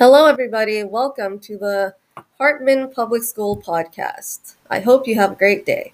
Hello, everybody. Welcome to the Hartman Public School podcast. I hope you have a great day.